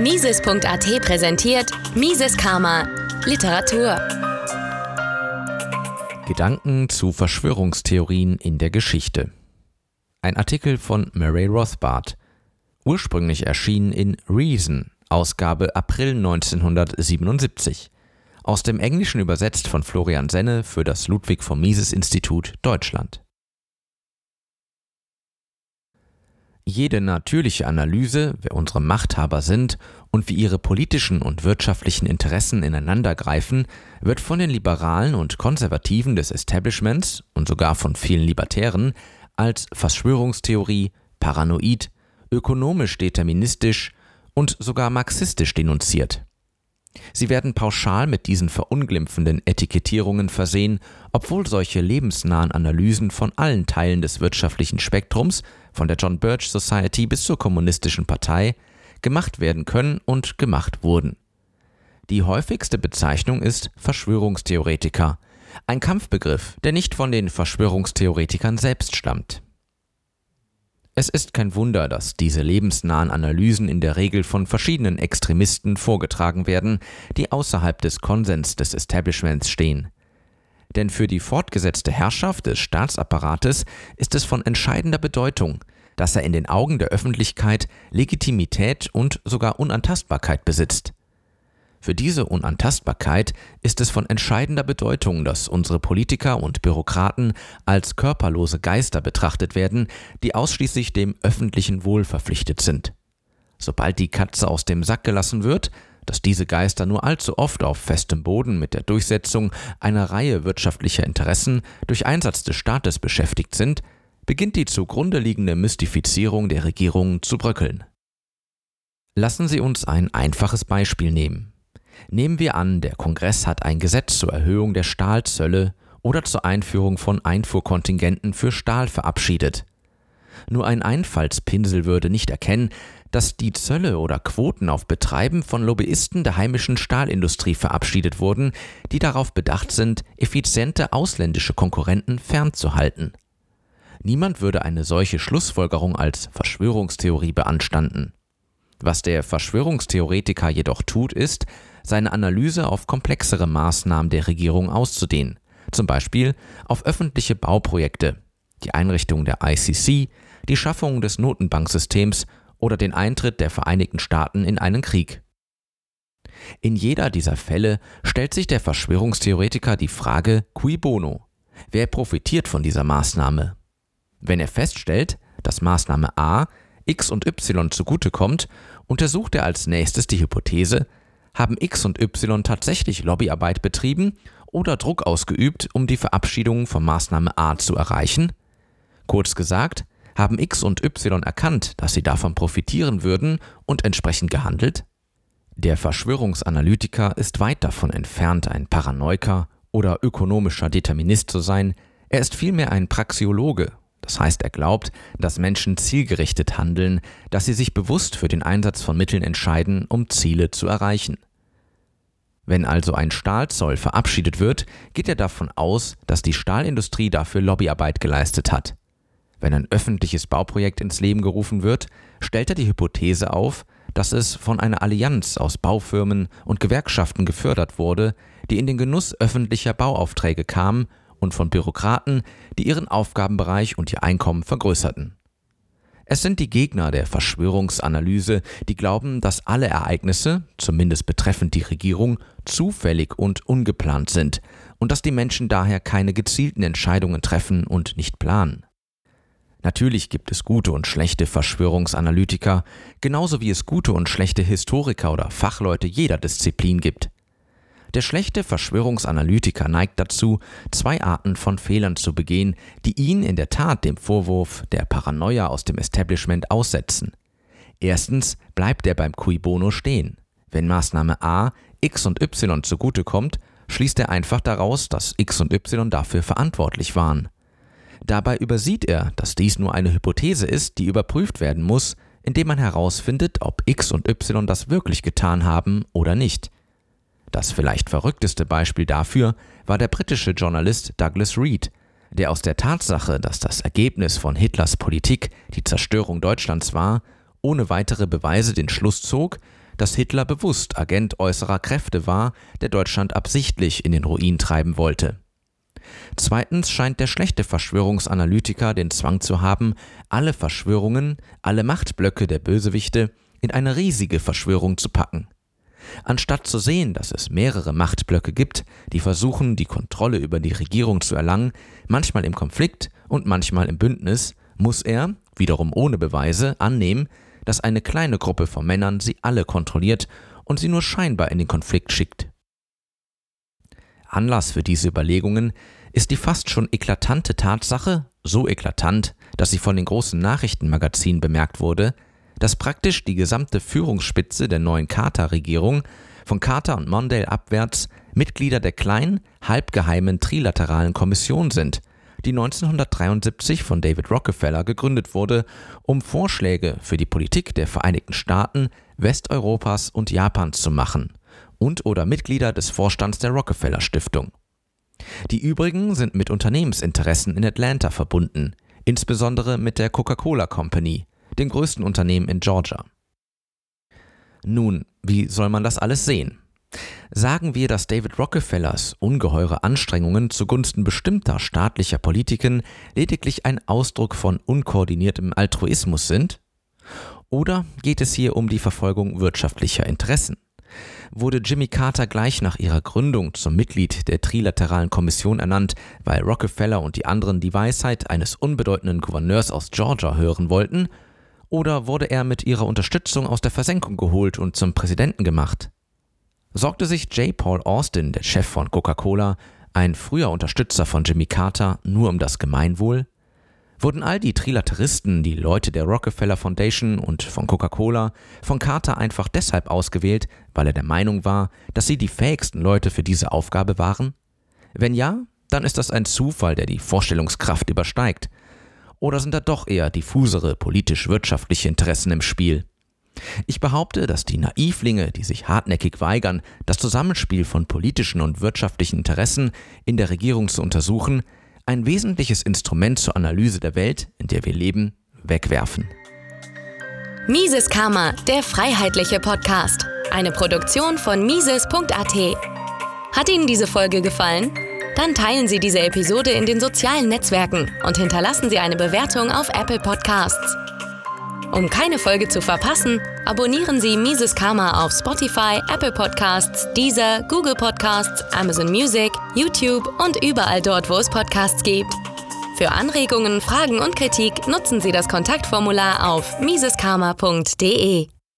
Mises.at präsentiert Mises Karma Literatur. Gedanken zu Verschwörungstheorien in der Geschichte. Ein Artikel von Murray Rothbard. Ursprünglich erschienen in Reason, Ausgabe April 1977. Aus dem Englischen übersetzt von Florian Senne für das Ludwig von Mises Institut Deutschland. Jede natürliche Analyse, wer unsere Machthaber sind und wie ihre politischen und wirtschaftlichen Interessen ineinandergreifen, wird von den Liberalen und Konservativen des Establishments und sogar von vielen Libertären als Verschwörungstheorie, paranoid, ökonomisch deterministisch und sogar marxistisch denunziert. Sie werden pauschal mit diesen verunglimpfenden Etikettierungen versehen, obwohl solche lebensnahen Analysen von allen Teilen des wirtschaftlichen Spektrums, von der John Birch Society bis zur Kommunistischen Partei, gemacht werden können und gemacht wurden. Die häufigste Bezeichnung ist Verschwörungstheoretiker, ein Kampfbegriff, der nicht von den Verschwörungstheoretikern selbst stammt. Es ist kein Wunder, dass diese lebensnahen Analysen in der Regel von verschiedenen Extremisten vorgetragen werden, die außerhalb des Konsens des Establishments stehen. Denn für die fortgesetzte Herrschaft des Staatsapparates ist es von entscheidender Bedeutung, dass er in den Augen der Öffentlichkeit Legitimität und sogar Unantastbarkeit besitzt. Für diese Unantastbarkeit ist es von entscheidender Bedeutung, dass unsere Politiker und Bürokraten als körperlose Geister betrachtet werden, die ausschließlich dem öffentlichen Wohl verpflichtet sind. Sobald die Katze aus dem Sack gelassen wird, dass diese Geister nur allzu oft auf festem Boden mit der Durchsetzung einer Reihe wirtschaftlicher Interessen durch Einsatz des Staates beschäftigt sind, beginnt die zugrunde liegende Mystifizierung der Regierung zu bröckeln. Lassen Sie uns ein einfaches Beispiel nehmen. Nehmen wir an, der Kongress hat ein Gesetz zur Erhöhung der Stahlzölle oder zur Einführung von Einfuhrkontingenten für Stahl verabschiedet. Nur ein Einfallspinsel würde nicht erkennen, dass die Zölle oder Quoten auf Betreiben von Lobbyisten der heimischen Stahlindustrie verabschiedet wurden, die darauf bedacht sind, effiziente ausländische Konkurrenten fernzuhalten. Niemand würde eine solche Schlussfolgerung als Verschwörungstheorie beanstanden. Was der Verschwörungstheoretiker jedoch tut, ist, seine Analyse auf komplexere Maßnahmen der Regierung auszudehnen, zum Beispiel auf öffentliche Bauprojekte, die Einrichtung der ICC, die Schaffung des Notenbanksystems oder den Eintritt der Vereinigten Staaten in einen Krieg. In jeder dieser Fälle stellt sich der Verschwörungstheoretiker die Frage cui bono? Wer profitiert von dieser Maßnahme? Wenn er feststellt, dass Maßnahme A X und Y zugutekommt, untersucht er als nächstes die Hypothese, haben X und Y tatsächlich Lobbyarbeit betrieben oder Druck ausgeübt, um die Verabschiedung von Maßnahme A zu erreichen? Kurz gesagt, haben X und Y erkannt, dass sie davon profitieren würden und entsprechend gehandelt? Der Verschwörungsanalytiker ist weit davon entfernt, ein Paranoiker oder ökonomischer Determinist zu sein, er ist vielmehr ein Praxiologe das heißt, er glaubt, dass Menschen zielgerichtet handeln, dass sie sich bewusst für den Einsatz von Mitteln entscheiden, um Ziele zu erreichen. Wenn also ein Stahlzoll verabschiedet wird, geht er davon aus, dass die Stahlindustrie dafür Lobbyarbeit geleistet hat. Wenn ein öffentliches Bauprojekt ins Leben gerufen wird, stellt er die Hypothese auf, dass es von einer Allianz aus Baufirmen und Gewerkschaften gefördert wurde, die in den Genuss öffentlicher Bauaufträge kamen und von Bürokraten, die ihren Aufgabenbereich und ihr Einkommen vergrößerten. Es sind die Gegner der Verschwörungsanalyse, die glauben, dass alle Ereignisse, zumindest betreffend die Regierung, zufällig und ungeplant sind und dass die Menschen daher keine gezielten Entscheidungen treffen und nicht planen. Natürlich gibt es gute und schlechte Verschwörungsanalytiker, genauso wie es gute und schlechte Historiker oder Fachleute jeder Disziplin gibt. Der schlechte Verschwörungsanalytiker neigt dazu, zwei Arten von Fehlern zu begehen, die ihn in der Tat dem Vorwurf der Paranoia aus dem Establishment aussetzen. Erstens bleibt er beim Cui Bono stehen. Wenn Maßnahme A X und Y zugutekommt, schließt er einfach daraus, dass X und Y dafür verantwortlich waren. Dabei übersieht er, dass dies nur eine Hypothese ist, die überprüft werden muss, indem man herausfindet, ob X und Y das wirklich getan haben oder nicht. Das vielleicht verrückteste Beispiel dafür war der britische Journalist Douglas Reed, der aus der Tatsache, dass das Ergebnis von Hitlers Politik die Zerstörung Deutschlands war, ohne weitere Beweise den Schluss zog, dass Hitler bewusst Agent äußerer Kräfte war, der Deutschland absichtlich in den Ruin treiben wollte. Zweitens scheint der schlechte Verschwörungsanalytiker den Zwang zu haben, alle Verschwörungen, alle Machtblöcke der Bösewichte in eine riesige Verschwörung zu packen. Anstatt zu sehen, dass es mehrere Machtblöcke gibt, die versuchen, die Kontrolle über die Regierung zu erlangen, manchmal im Konflikt und manchmal im Bündnis, muss er, wiederum ohne Beweise, annehmen, dass eine kleine Gruppe von Männern sie alle kontrolliert und sie nur scheinbar in den Konflikt schickt. Anlass für diese Überlegungen ist die fast schon eklatante Tatsache, so eklatant, dass sie von den großen Nachrichtenmagazinen bemerkt wurde, dass praktisch die gesamte Führungsspitze der neuen Carter-Regierung von Carter und Mondale abwärts Mitglieder der kleinen, halbgeheimen Trilateralen Kommission sind, die 1973 von David Rockefeller gegründet wurde, um Vorschläge für die Politik der Vereinigten Staaten, Westeuropas und Japans zu machen und oder Mitglieder des Vorstands der Rockefeller Stiftung. Die übrigen sind mit Unternehmensinteressen in Atlanta verbunden, insbesondere mit der Coca-Cola Company, dem größten Unternehmen in Georgia. Nun, wie soll man das alles sehen? Sagen wir, dass David Rockefellers ungeheure Anstrengungen zugunsten bestimmter staatlicher Politiken lediglich ein Ausdruck von unkoordiniertem Altruismus sind? Oder geht es hier um die Verfolgung wirtschaftlicher Interessen? wurde Jimmy Carter gleich nach ihrer Gründung zum Mitglied der Trilateralen Kommission ernannt, weil Rockefeller und die anderen die Weisheit eines unbedeutenden Gouverneurs aus Georgia hören wollten, oder wurde er mit ihrer Unterstützung aus der Versenkung geholt und zum Präsidenten gemacht? Sorgte sich J. Paul Austin, der Chef von Coca-Cola, ein früher Unterstützer von Jimmy Carter, nur um das Gemeinwohl? wurden all die Trilateristen, die Leute der Rockefeller Foundation und von Coca-Cola, von Carter einfach deshalb ausgewählt, weil er der Meinung war, dass sie die fähigsten Leute für diese Aufgabe waren? Wenn ja, dann ist das ein Zufall, der die Vorstellungskraft übersteigt. Oder sind da doch eher diffusere politisch-wirtschaftliche Interessen im Spiel? Ich behaupte, dass die Naivlinge, die sich hartnäckig weigern, das Zusammenspiel von politischen und wirtschaftlichen Interessen in der Regierung zu untersuchen, ein wesentliches Instrument zur Analyse der Welt, in der wir leben, wegwerfen. Mises Karma, der freiheitliche Podcast. Eine Produktion von Mises.at. Hat Ihnen diese Folge gefallen? Dann teilen Sie diese Episode in den sozialen Netzwerken und hinterlassen Sie eine Bewertung auf Apple Podcasts. Um keine Folge zu verpassen, abonnieren Sie Mises Karma auf Spotify, Apple Podcasts, Deezer, Google Podcasts, Amazon Music, YouTube und überall dort, wo es Podcasts gibt. Für Anregungen, Fragen und Kritik nutzen Sie das Kontaktformular auf miseskarma.de.